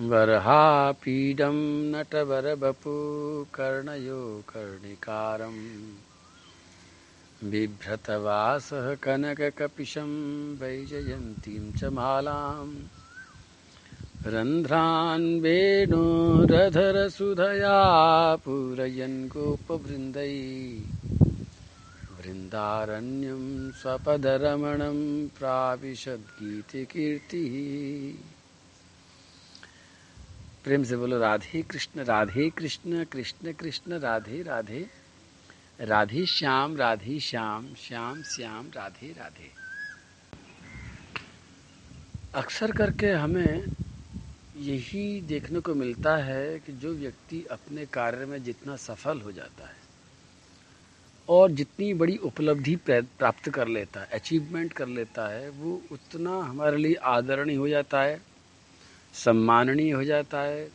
वरहापीडं नटवरबपु कर्णयो कर्णिकारम् बिभ्रतवासः कनककपिशं वैजयन्तीं च मालाम्। रन्ध्रान् वेणोरधरसुधया पूरयन् गोपवृन्दै। वृन्दारण्यं स्वपदरमणं प्राविशद्गीतिकीर्तिः। प्रेम से बोलो, राधे कृष्ण राधे कृष्ण कृष्ण कृष्ण, राधे राधे। राधे श्याम राधे श्याम श्याम श्याम, राधे राधे। अक्सर करके हमें यही देखने को मिलता है कि जो व्यक्ति अपने कार्य में जितना सफल हो जाता है और जितनी बड़ी उपलब्धि प्राप्त कर लेता है अचीवमेंट कर लेता है, वो उतना हमारे लिए आदरणीय हो जाता है। सम्माननीय हो जाता है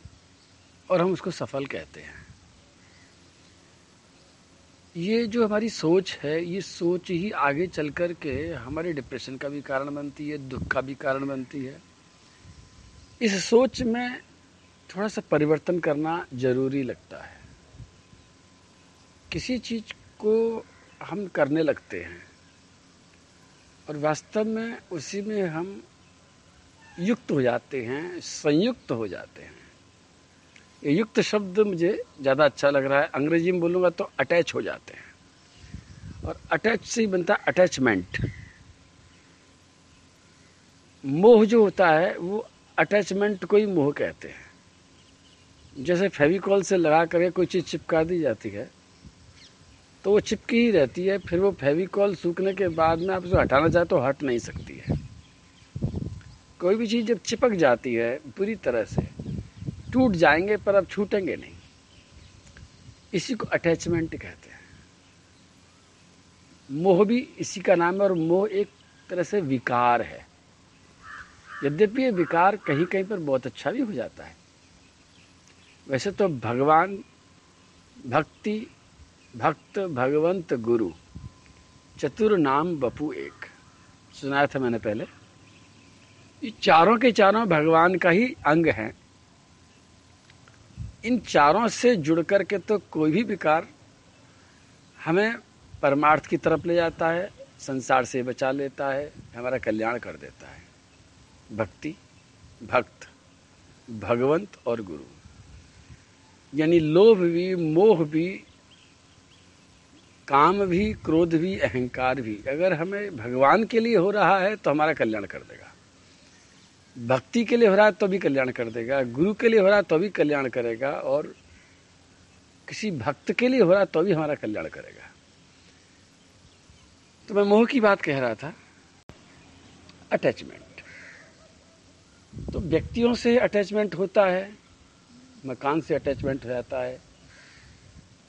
और हम उसको सफल कहते हैं। ये जो हमारी सोच है, ये सोच ही आगे चल कर के हमारे डिप्रेशन का भी कारण बनती है, दुख का भी कारण बनती है। इस सोच में थोड़ा सा परिवर्तन करना ज़रूरी लगता है। किसी चीज़ को हम करने लगते हैं और वास्तव में उसी में हम युक्त हो जाते हैं, संयुक्त हो जाते हैं। ये युक्त शब्द मुझे ज़्यादा अच्छा लग रहा है। अंग्रेज़ी में बोलूँगा तो अटैच हो जाते हैं। और अटैच से ही बनता है अटैचमेंट मोह जो होता है, वो अटैचमेंट को ही मोह कहते हैं। जैसे फेविकॉल से लगा करके कोई चीज़ चिपका दी जाती है तो वो चिपकी ही रहती है, फिर वो फेविकॉल सूखने के बाद में आप उसे हटाना चाहे तो हट नहीं सकती है। कोई भी चीज़ जब चिपक जाती है पूरी तरह से, टूट जाएँगे पर अब छूटेंगे नहीं। इसी को अटैचमेंट कहते हैं। मोह भी इसी का नाम है और मोह एक तरह से विकार है। यद्यपि ये विकार कहीं कहीं पर बहुत अच्छा भी हो जाता है। वैसे तो भगवान, भक्ति, भक्त, भगवंत गुरु, चतुर नाम बपू एक। सुनाया था मैंने पहले। ये चारों के चारों भगवान का ही अंग हैं। इन चारों से जुड़ कर के तो कोई भी विकार हमें परमार्थ की तरफ़ ले जाता है, संसार से बचा लेता है, हमारा कल्याण कर देता है। भक्ति, भक्त, भगवंत और गुरु। यानी लोभ भी, मोह भी, काम भी, क्रोध भी, अहंकार भी, अगर हमें भगवान के लिए हो रहा है तो हमारा कल्याण कर देगा। भक्ति के लिए हो रहा है तो भी कल्याण कर देगा, गुरु के लिए हो रहा है तो भी कल्याण करेगा, और किसी भक्त के लिए हो रहा है तो भी हमारा कल्याण करेगा। तो मैं मोह की बात कह रहा था अटैचमेंट तो व्यक्तियों से अटैचमेंट होता है, मकान से अटैचमेंट हो जाता है,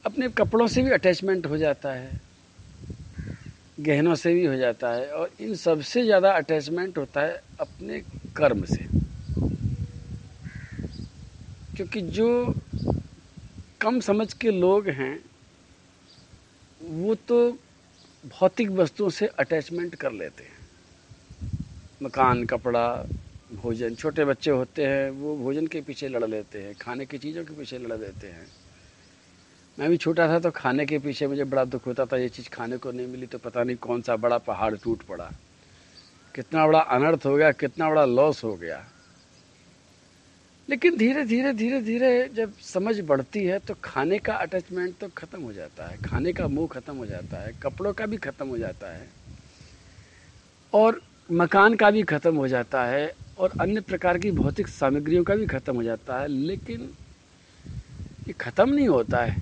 अपने कपड़ों से भी अटैचमेंट हो जाता है, गहनों से भी हो जाता है, और इन सबसे ज़्यादा अटैचमेंट होता है अपने कर्म से। क्योंकि जो कम समझ के लोग हैं, वो तो भौतिक वस्तुओं से अटैचमेंट कर लेते हैं। मकान, कपड़ा, भोजन, छोटे बच्चे होते हैं, वो भोजन के पीछे लड़ लेते हैं, खाने की चीज़ों के पीछे लड़ लेते हैं। मैं भी छोटा था तो खाने के पीछे मुझे बड़ा दुख होता था, ये चीज़ खाने को नहीं मिली तो पता नहीं कौन सा बड़ा पहाड़ टूट पड़ा। कितना बड़ा अनर्थ हो गया, कितना बड़ा लॉस हो गया। लेकिन धीरे धीरे धीरे धीरे जब समझ बढ़ती है तो खाने का अटैचमेंट तो खत्म हो जाता है। खाने का मुँह खत्म हो जाता है, कपड़ों का भी खत्म हो जाता है, और मकान का भी खत्म हो जाता है, और अन्य प्रकार की भौतिक सामग्रियों का भी खत्म हो जाता है। लेकिन ये खत्म नहीं होता है।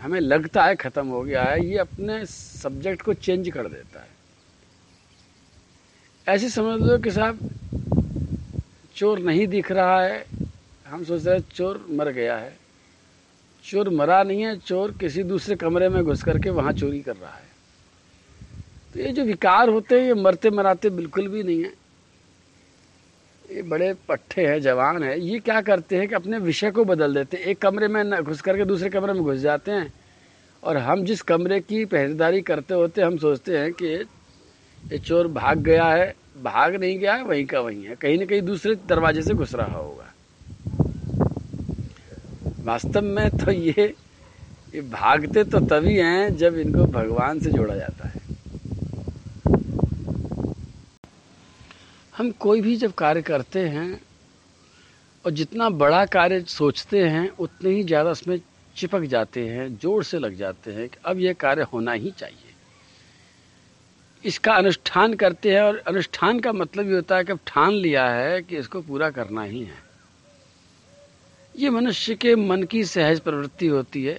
हमें लगता है ख़त्म हो गया है, ये अपने सब्जेक्ट को चेंज कर देता है। ऐसे समझ लो कि साहब चोर नहीं दिख रहा है। हम सोच रहे चोर मर गया है। चोर मरा नहीं है, चोर किसी दूसरे कमरे में घुस करके वहाँ चोरी कर रहा है। तो ये जो विकार होते हैं, ये मरते मराते बिल्कुल भी नहीं है। ये बड़े पट्टे हैं, जवान है। ये क्या करते हैं कि अपने विषय को बदल देते हैं। एक कमरे में घुस करके दूसरे कमरे में घुस जाते हैं। और हम जिस कमरे की पहरेदारी करते होते हम सोचते हैं कि ये चोर भाग गया है, भाग नहीं गया है, वहीं का वहीं है। कहीं ना कहीं दूसरे दरवाजे से घुस रहा होगा। वास्तव में तो ये ये भागते तो तभी हैं जब इनको भगवान से जोड़ा जाता है। हम कोई भी जब कार्य करते हैं और जितना बड़ा कार्य सोचते हैं, उतने ही ज़्यादा उसमें चिपक जाते हैं, ज़ोर से लग जाते हैं कि अब यह कार्य होना ही चाहिए। इसका अनुष्ठान करते हैं और अनुष्ठान का मतलब ये होता है कि अब ठान लिया है कि इसको पूरा करना ही है। ये मनुष्य के मन की सहज प्रवृत्ति होती है।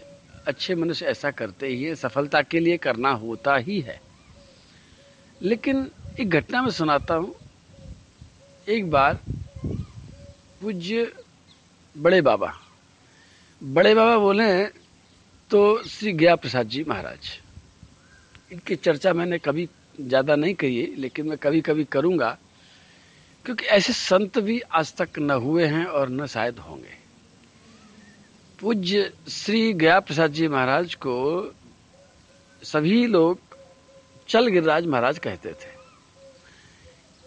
अच्छे मनुष्य ऐसा करते ही है, सफलता के लिए करना होता ही है। लेकिन एक घटना में सुनाता हूँ। एक बार पूज्य बड़े बाबा बड़े बाबा बोले तो श्री गया प्रसाद जी महाराज, इनकी चर्चा मैंने कभी ज़्यादा नहीं है लेकिन मैं कभी कभी करूँगा, क्योंकि ऐसे संत भी आज तक न हुए हैं और न शायद होंगे। पूज्य श्री गया प्रसाद जी महाराज को सभी लोग चल गिरिराज महाराज कहते थे।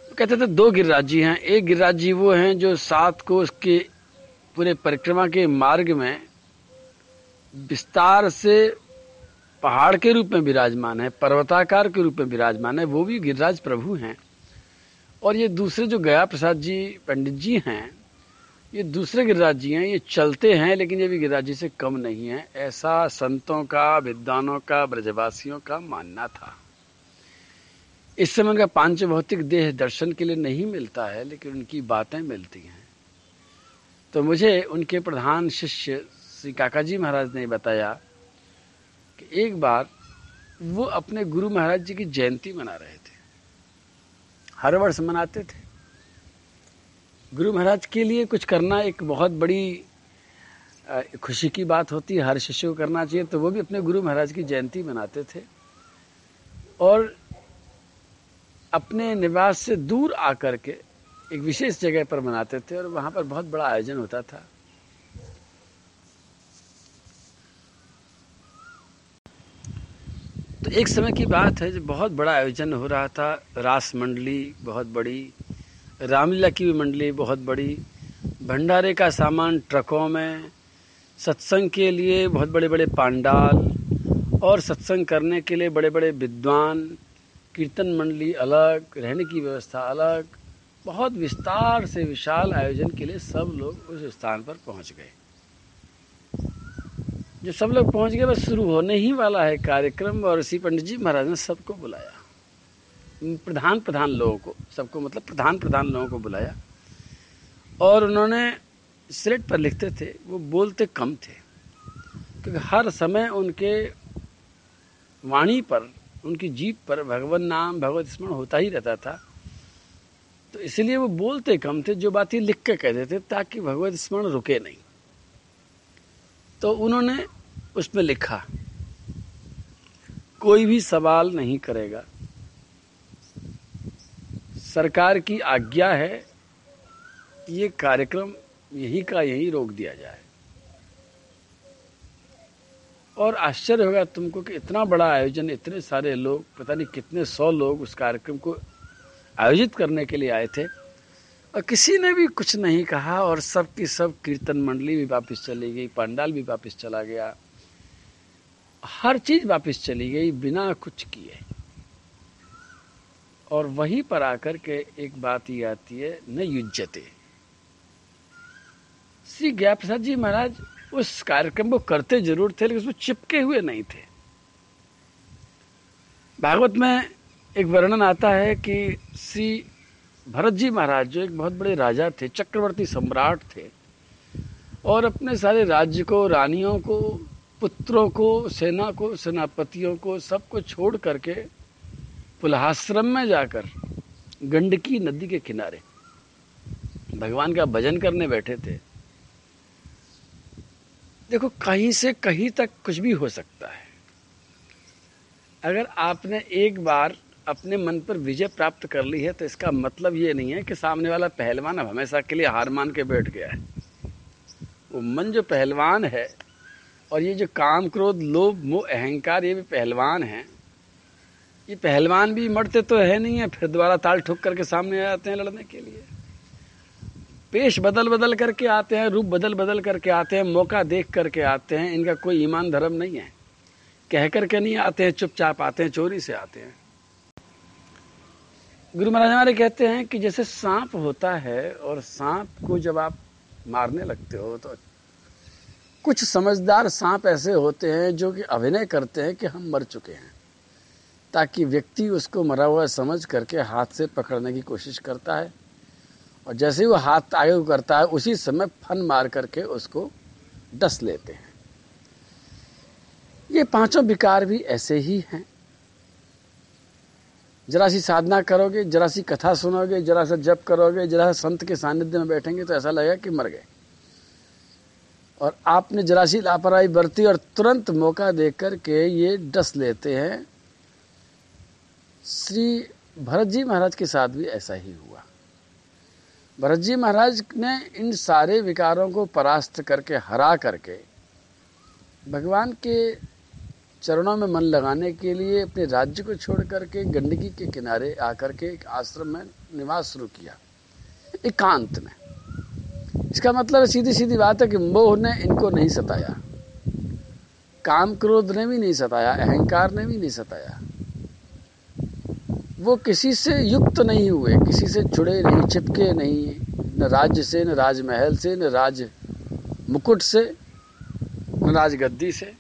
कहते थे, दो गिरिराज जी हैं, एक गिरिराज जी वो हैं जो सात को उसके पूरे परिक्रमा के मार्ग में विस्तार से पहाड़ के रूप में विराजमान है, पर्वताकार के रूप में विराजमान है, वो भी गिरिराज प्रभु हैं। और ये दूसरे जो गया प्रसाद जी, पंडित जी हैं, ये दूसरे गिरिराज जी हैं, ये चलते हैं, लेकिन ये भी गिरिराज जी से कम नहीं है। ऐसा संतों का, विद्वानों का, ब्रजवासियों का मानना था। इस समय उनका पाँच भौतिक देह दर्शन के लिए नहीं मिलता है, लेकिन उनकी बातें मिलती हैं। तो मुझे उनके प्रधान शिष्य श्री काका जी महाराज ने बताया कि एक बार वो अपने गुरु महाराज जी की जयंती मना रहे थे। हर वर्ष मनाते थे। गुरु महाराज के लिए कुछ करना एक बहुत बड़ी खुशी की बात होती है, हर शिष्य को करना चाहिए तो वो भी अपने गुरु महाराज की जयंती मनाते थे। और अपने निवास से दूर आकर के एक विशेष जगह पर मनाते थे और वहाँ पर बहुत बड़ा आयोजन होता था। तो एक समय की बात है जब बहुत बड़ा आयोजन हो रहा था। रास मंडली बहुत बड़ी, रामलीला की भी मंडली बहुत बड़ी, भंडारे का सामान ट्रकों में, सत्संग के लिए बहुत बड़े बड़े पांडाल और सत्संग करने के लिए बड़े बड़े विद्वान, कीर्तन मंडली अलग, रहने की व्यवस्था अलग, बहुत विस्तार से विशाल आयोजन के लिए सब लोग उस स्थान पर पहुँच गए। जब सब लोग पहुँच गए, बस शुरू होने ही वाला है कार्यक्रम, और ऋषि पंडित जी महाराज ने सबको बुलाया। प्रधान प्रधान लोगों को, सबको मतलब प्रधान प्रधान लोगों को बुलाया। और उन्होंने स्लेट पर लिखते थे, वो बोलते कम थे। क्योंकि हर समय उनके वाणी पर, उनकी जीप पर भगवान नाम, भगवत स्मरण होता ही रहता था। तो इसलिए वो बोलते कम थे, जो बात लिख के कहते थे ताकि भगवत स्मरण रुके नहीं। तो उन्होंने उसमें लिखा, कोई भी सवाल नहीं करेगा। सरकार की आज्ञा है, ये कार्यक्रम यही का यही रोक दिया जाए। और आश्चर्य होगा तुमको कि इतना बड़ा आयोजन, इतने सारे लोग, पता नहीं कितने सौ लोग उस कार्यक्रम को आयोजित करने के लिए आए थे। और किसी ने भी कुछ नहीं कहा और सब की सब कीर्तन मंडली भी वापस चली गई, पंडाल भी वापस चला गया। हर चीज़ वापस चली गई, बिना कुछ किए। और वहीं पर आकर के एक बात ये आती है, न युजते श्री ज्ञा प्रसाद जी महाराज, उस कार्यक्रम को करते ज़रूर थे, लेकिन उसमें चिपके हुए नहीं थे। भागवत में एक वर्णन आता है कि श्री भरत जी महाराज, जो एक बहुत बड़े राजा थे, चक्रवर्ती सम्राट थे, और अपने सारे राज्य को, रानियों को पुत्रों को, सेना को, सेनापतियों को सबको छोड़ करके पुलहाश्रम में जाकर गंडकी नदी के किनारे भगवान का भजन करने बैठे थे। देखो, कहीं से कहीं तक कुछ भी हो सकता है। अगर आपने एक बार अपने मन पर विजय प्राप्त कर ली है तो इसका मतलब ये नहीं है कि सामने वाला पहलवान अब हमेशा के लिए हार मान के बैठ गया है। वो मन जो पहलवान है और ये जो काम क्रोध, लोभ, मोह, अहंकार, ये भी पहलवान है। ये पहलवान भी मरते तो है नहीं है, फिर दोबारा ताल ठुक करके सामने आ जाते हैं लड़ने के लिए। पेश बदल बदल करके आते हैं, रूप बदल बदल करके आते हैं, मौका देख करके आते हैं, इनका कोई ईमान धर्म नहीं है। कह करके नहीं आते हैं, चुपचाप आते हैं, चोरी से आते हैं। गुरु महाराज हमारे कहते हैं कि जैसे सांप होता है और सांप को जब आप मारने लगते हो तो कुछ समझदार सांप ऐसे होते हैं जो कि अभिनय करते हैं कि हम मर चुके हैं, ताकि व्यक्ति उसको मरा हुआ समझ करके हाथ से पकड़ने की कोशिश करता है। और जैसे ही वो हाथ आगे करता है, उसी समय फन मार करके उसको डस लेते हैं। ये पाँचों विकार भी ऐसे ही हैं। जरा सी साधना करोगे, जरा सी कथा सुनोगे, जरा सा जप करोगे, जरा संत के सानिध्य में बैठेंगे तो ऐसा लगेगा कि मर गए। और आपने जरा सी लापरवाही बरती और तुरंत मौका देकर के ये डस लेते हैं। श्री भरत जी महाराज के साथ भी ऐसा ही हुआ। भरत जी महाराज ने इन सारे विकारों को परास्त करके, हरा करके, भगवान के चरणों में मन लगाने के लिए अपने राज्य को छोड़ करके, गंडकी के किनारे आकर के एक आश्रम में निवास शुरू किया, एकांत में। इसका मतलब सीधी सीधी बात है कि मोह ने इनको नहीं सताया। काम क्रोध ने भी नहीं सताया, अहंकार ने भी नहीं सताया। वो किसी से युक्त नहीं हुए, किसी से जुड़े नहीं, चिपके नहीं, न राज्य से, न राजमहल से, न राज मुकुट से, न राजगद्दी से।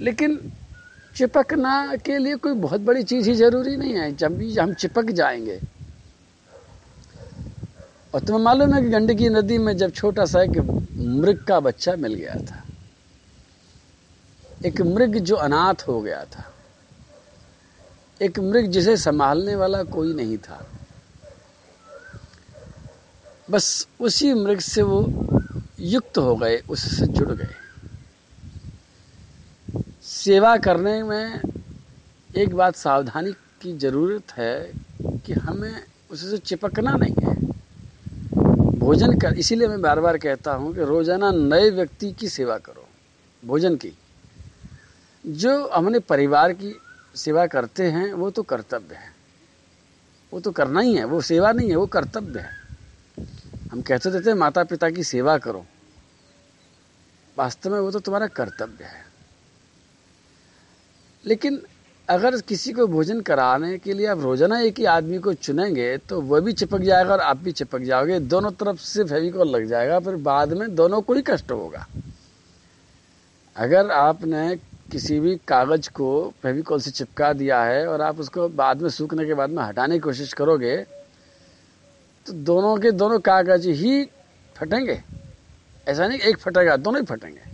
लेकिन चिपकना के लिए कोई बहुत बड़ी चीज़ ही ज़रूरी नहीं है। जब भी हम चिपक जाएँगे और तुम्हें मालूम है कि गंडकी नदी में जब छोटा सा एक मृग का बच्चा मिल गया था, एक मृग जो अनाथ हो गया था, एक मृग जिसे संभालने वाला कोई नहीं था, बस उसी मृग से वो युक्त हो गए, उससे जुड़ गए। सेवा करने में एक बात सावधानी की ज़रूरत है कि हमें उससे चिपकना नहीं है। भोजन कर, इसीलिए मैं बार बार कहता हूँ कि रोज़ाना नए व्यक्ति की सेवा करो, भोजन की। जो हमने परिवार की सेवा करते हैं, वो तो कर्तव्य है। वो तो करना ही है, वो सेवा नहीं है, वो कर्तव्य है। हम कहते देते हैं माता पिता की सेवा करो। वास्तव में वो तो तुम्हारा कर्तव्य है। लेकिन अगर किसी को भोजन कराने के लिए आप रोज़ाना एक ही आदमी को चुनेंगे तो वह भी चिपक जाएगा और आप भी चिपक जाओगे। दोनों तरफ़ से फेविकॉल लग जाएगा, फिर बाद में दोनों को ही कष्ट होगा। अगर आपने किसी भी कागज़ को फेविकॉल से चिपका दिया है और आप उसको बाद में सूखने के बाद में हटाने की कोशिश करोगे तो दोनों के दोनों कागज़ ही फटेंगे। ऐसा नहीं एक फटेगा, दोनों ही फटेंगे।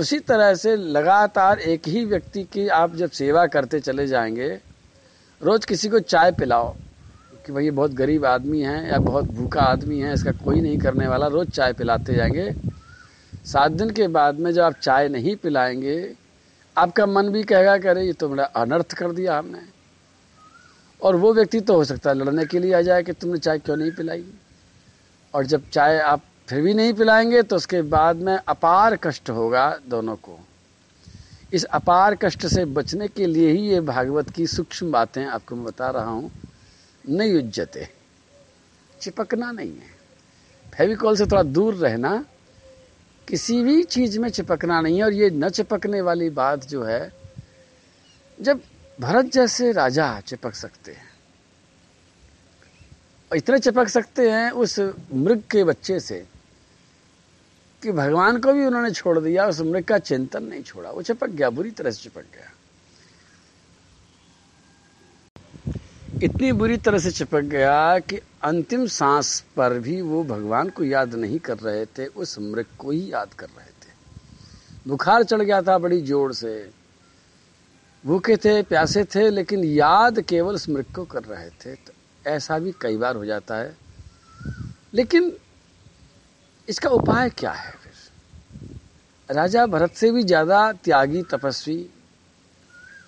उसी तरह से लगातार एक ही व्यक्ति की आप जब सेवा करते चले जाएँगे, रोज किसी को चाय पिलाओ कि भाई ये बहुत गरीब आदमी है या बहुत भूखा आदमी है, इसका कोई नहीं करने वाला, रोज चाय पिलाते जाएँगे। सात दिन के बाद में जब आप चाय नहीं पिलाएँगे, आपका मन भी कहेगा कि अरे ये तो बड़ा अनर्थ कर दिया हमने। और वो व्यक्ति तो हो सकता है लड़ने के लिए आ जाए कि तुमने चाय क्यों नहीं पिलाई? और जब चाय आप फिर भी नहीं पिलाएँगे तो उसके बाद में अपार कष्ट होगा दोनों को। इस अपार कष्ट से बचने के लिए ही ये भागवत की सूक्ष्म बातें आपको मैं बता रहा हूँ। नहीं युजते चिपकना नहीं है। फेविकॉल से थोड़ा दूर रहना, किसी भी चीज़ में चिपकना नहीं है और ये न चिपकने वाली बात जो है, जब भरत जैसे राजा चिपक सकते हैं, इतने चिपक सकते हैं उस मृग के बच्चे से कि भगवान को भी उन्होंने छोड़ दिया, उस मृग का चिंतन नहीं छोड़ा। वो चिपक गया, बुरी तरह से चिपक गया। इतनी बुरी तरह से चिपक गया कि अंतिम सांस पर भी वो भगवान को याद नहीं कर रहे थे, उस मृग को ही याद कर रहे थे। बुखार चढ़ गया था बड़ी ज़ोर से। भूखे थे, प्यासे थे, लेकिन याद केवल उस मृग को कर रहे थे। तो ऐसा भी कई बार हो जाता है। लेकिन इसका उपाय क्या है फिर? राजा भरत से भी ज़्यादा त्यागी, तपस्वी,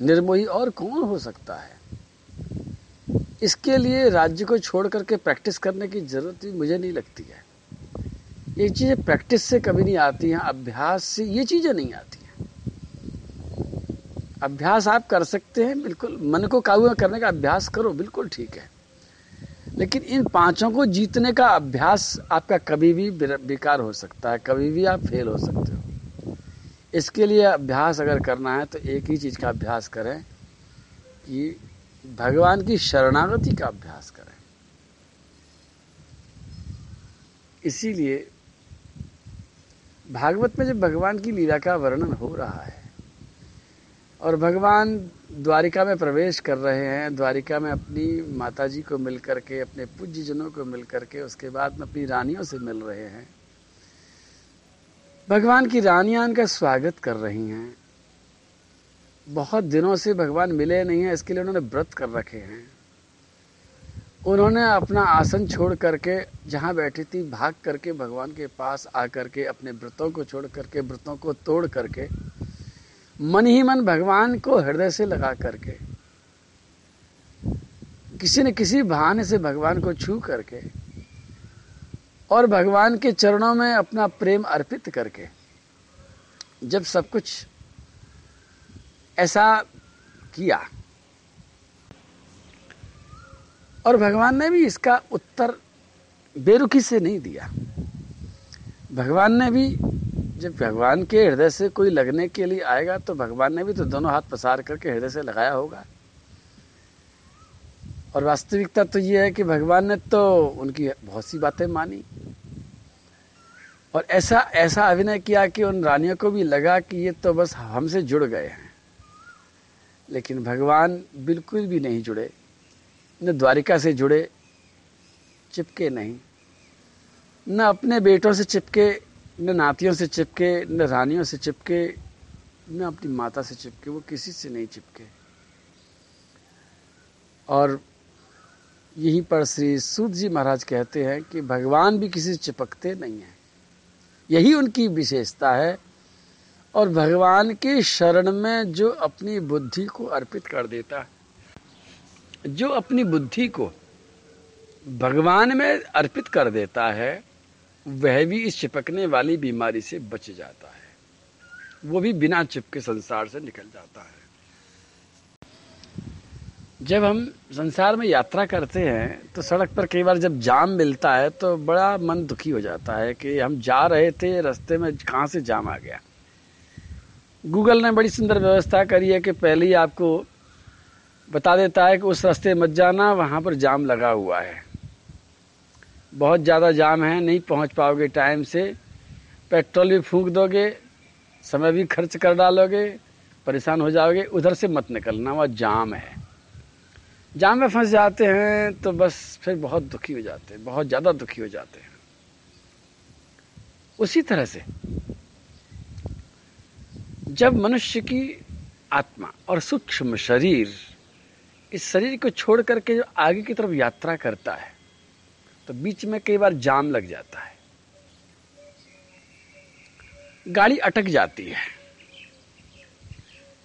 निर्मोही और कौन हो सकता है? इसके लिए राज्य को छोड़ करके प्रैक्टिस करने की ज़रूरत भी मुझे नहीं लगती है। ये चीज़ें प्रैक्टिस से कभी नहीं आती हैं, अभ्यास से ये चीज़ें नहीं आती हैं। अभ्यास आप कर सकते हैं, बिल्कुल, मन को काबू करने का अभ्यास करो, बिल्कुल ठीक है। लेकिन इन पाँचों को जीतने का अभ्यास आपका कभी भी बेकार हो सकता है, कभी भी आप फेल हो सकते हो। इसके लिए अभ्यास अगर करना है तो एक ही चीज़ का अभ्यास करें कि भगवान की शरणागति का अभ्यास करें। इसीलिए भागवत में जब भगवान की लीला का वर्णन हो रहा है और भगवान द्वारिका में प्रवेश कर रहे हैं। द्वारिका में अपनी माता जी को मिल करके, अपने पूज्य जनों को मिल करके, उसके बाद में अपनी रानियों से मिल रहे हैं। भगवान की रानियाँ उनका स्वागत कर रही हैं। बहुत दिनों से भगवान मिले नहीं हैं, इसके लिए उन्होंने व्रत कर रखे हैं। उन्होंने अपना आसन छोड़ करके, जहाँ बैठी थी, भाग करके भगवान के पास आकर के, अपने व्रतों को छोड़ करके, व्रतों को तोड़ करके मन ही मन भगवान को हृदय से लगा करके, किसी न किसी बहाने से भगवान को छू करके और भगवान के चरणों में अपना प्रेम अर्पित करके, जब सब कुछ ऐसा किया। और भगवान ने भी इसका उत्तर बेरुखी से नहीं दिया। भगवान ने भी जब भगवान के हृदय से कोई लगने के लिए आएगा तो भगवान ने भी तो दोनों हाथ पसार करके हृदय से लगाया होगा। और वास्तविकता तो ये है कि भगवान ने तो उनकी बहुत सी बातें मानी। और ऐसा ऐसा अभिनय किया कि उन रानियों को भी लगा कि ये तो बस हमसे जुड़ गए हैं। लेकिन भगवान बिल्कुल भी नहीं जुड़े। न द्वारिका से जुड़े, चिपके नहीं। न अपने बेटों से चिपके न नातियों से चिपके, न रानियों से चिपके, न अपनी माता से चिपके, वो किसी से नहीं चिपके। और यहीं पर श्री सूद जी महाराज कहते हैं कि भगवान भी किसी से चिपकते नहीं हैं। यही उनकी विशेषता है। और भगवान के शरण में जो अपनी बुद्धि को अर्पित कर देता है, जो अपनी बुद्धि को भगवान में अर्पित कर देता है वह भी इस चिपकने वाली बीमारी से बच जाता है। वो भी बिना चिपके संसार से निकल जाता है। जब हम संसार में यात्रा करते हैं तो सड़क पर कई बार जब जाम मिलता है तो बड़ा मन दुखी हो जाता है कि हम जा रहे थे, रास्ते में कहाँ से जाम आ गया। गूगल ने बड़ी सुंदर व्यवस्था करी है कि पहले ही आपको बता देता है कि उस रास्ते मत जाना, वहाँ पर जाम लगा हुआ है। बहुत ज़्यादा जाम है, नहीं पहुँच पाओगे टाइम से। पेट्रोल भी फूंक दोगे, समय भी खर्च कर डालोगे, परेशान हो जाओगे, उधर से मत निकलना, वह जाम है। जाम में फंस जाते हैं तो बस फिर बहुत दुखी हो जाते हैं, बहुत ज़्यादा दुखी हो जाते हैं। उसी तरह से, जब मनुष्य की आत्मा और सूक्ष्म शरीर इस शरीर को छोड़ करके जो आगे की तरफ़ यात्रा करता है तो बीच में कई बार जाम लग जाता है। गाड़ी अटक जाती है।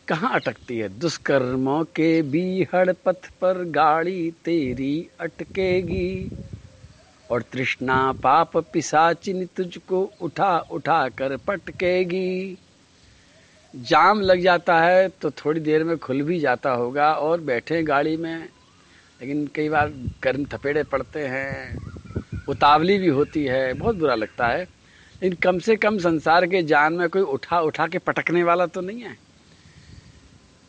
कहाँ अटकती है? दुष्कर्मों के बीहड़ पथ पर गाड़ी तेरी अटकेगी। और तृष्णा पाप पिसाचिन तुझको उठा उठा कर पटकेगी। जाम लग जाता है तो थोड़ी देर में खुल भी जाता होगा और बैठे गाड़ी में लेकिन कई बार गर्म थपेड़े पड़ते हैं, उतावली भी होती है, बहुत बुरा लगता है। लेकिन कम से कम संसार के जान में कोई उठा उठा के पटकने वाला तो नहीं है।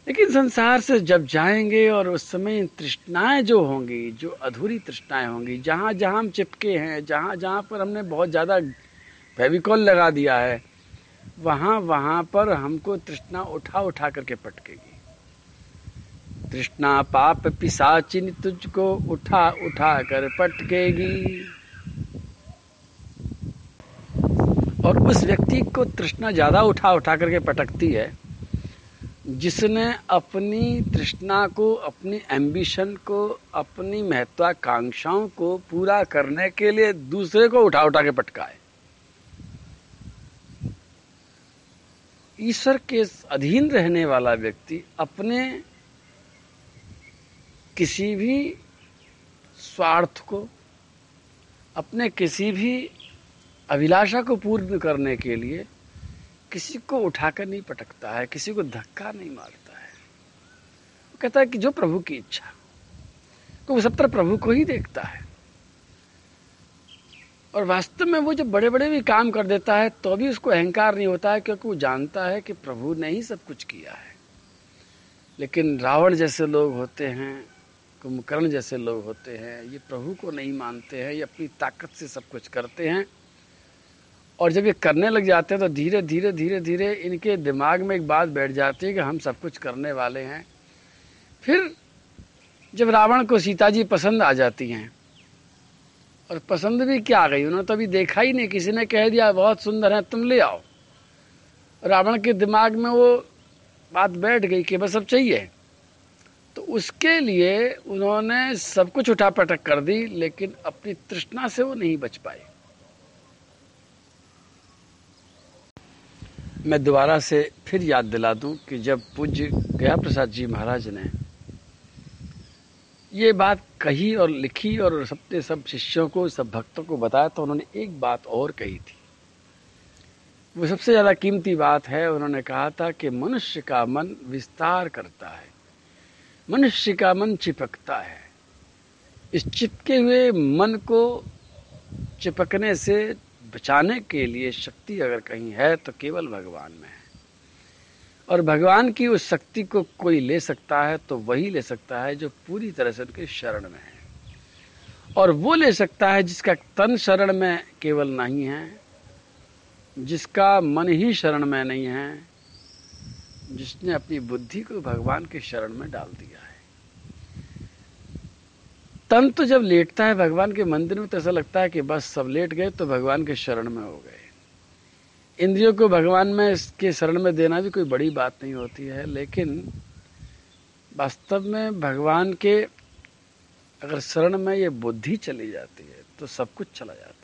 लेकिन संसार से जब जाएँगे और उस समय तृष्णाएँ जो होंगी, जो अधूरी तृष्णाएँ होंगी जहाँ जहाँ हम चिपके हैं जहाँ जहाँ पर हमने बहुत ज़्यादा फेविकॉल लगा दिया है वहाँ वहाँ पर हमको तृष्णा उठा उठा करके पटकेगी। तृष्णा पाप पिसाचिन तुझको उठा उठा कर पटकेगी। और उस व्यक्ति को तृष्णा ज़्यादा उठा उठा करके पटकती है, जिसने अपनी तृष्णा को, अपनी एम्बिशन को, अपनी महत्वाकांक्षाओं को पूरा करने के लिए दूसरे को उठा उठा के पटकाए। ईश्वर के अधीन रहने वाला व्यक्ति अपने किसी भी स्वार्थ को, अपने किसी भी अभिलाषा को पूर्ण करने के लिए किसी को उठाकर नहीं पटकता है, किसी को धक्का नहीं मारता है। वो कहता है कि जो प्रभु की इच्छा तो वो सब तरह प्रभु को ही देखता है। और वास्तव में वो जब बड़े बड़े भी काम कर देता है तो भी उसको अहंकार नहीं होता है, क्योंकि वो जानता है कि प्रभु ने ही सब कुछ किया है। लेकिन रावण जैसे लोग होते हैं कुंभकर्ण जैसे लोग होते हैं, ये प्रभु को नहीं मानते हैं, ये अपनी ताकत से सब कुछ करते हैं। और जब ये करने लग जाते हैं तो धीरे धीरे धीरे धीरे इनके दिमाग में एक बात बैठ जाती है कि हम सब कुछ करने वाले हैं। फिर जब रावण को सीता जी पसंद आ जाती हैं, और पसंद भी क्या आ गई? उन्होंने तो अभी देखा ही नहीं, किसी ने कह दिया, बहुत सुंदर है, तुम ले आओ। रावण के दिमाग में वो बात बैठ गई कि बस अब चाहिए। तो उसके लिए उन्होंने सब कुछ उठा पटक कर दी, लेकिन अपनी तृष्णा से वो नहीं बच पाए मैं दोबारा से फिर याद दिला दूँ कि जब पूज्य गया प्रसाद जी महाराज ने ये बात कही और लिखी और सबने सब शिष्यों को, सब भक्तों को बताया तो उन्होंने एक बात और कही थी। वो सबसे ज़्यादा कीमती बात है, उन्होंने कहा था कि मनुष्य का मन विस्तार करता है। मनुष्य का मन चिपकता है। इस चिपके हुए मन को चिपकने से बचाने के लिए शक्ति अगर कहीं है तो केवल भगवान में है। और भगवान की उस शक्ति को कोई ले सकता है तो वही ले सकता है जो पूरी तरह से उनके शरण में है। और वो ले सकता है जिसका तन शरण में केवल नहीं है, जिसका मन ही शरण में नहीं है जिसने अपनी बुद्धि को भगवान के शरण में डाल दिया है। तन तो जब लेटता है भगवान के मंदिर में तो ऐसा लगता है कि बस सब लेट गए तो भगवान के शरण में हो गए। इंद्रियों को भगवान में, इसके शरण में देना भी कोई बड़ी बात नहीं होती है, लेकिन वास्तव में भगवान के अगर शरण में ये बुद्धि चली जाती है तो सब कुछ चला जाता है।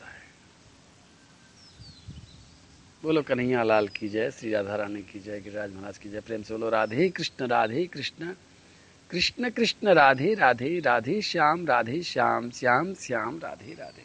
बोलो, कन्हैया लाल की जय, श्री राधा रानी की जय, गिरिराज महाराज की जय, प्रेम से बोलो, राधे कृष्ण राधे कृष्ण कृष्ण कृष्ण, राधे राधे राधे श्याम राधे श्याम श्याम श्याम, राधे राधे।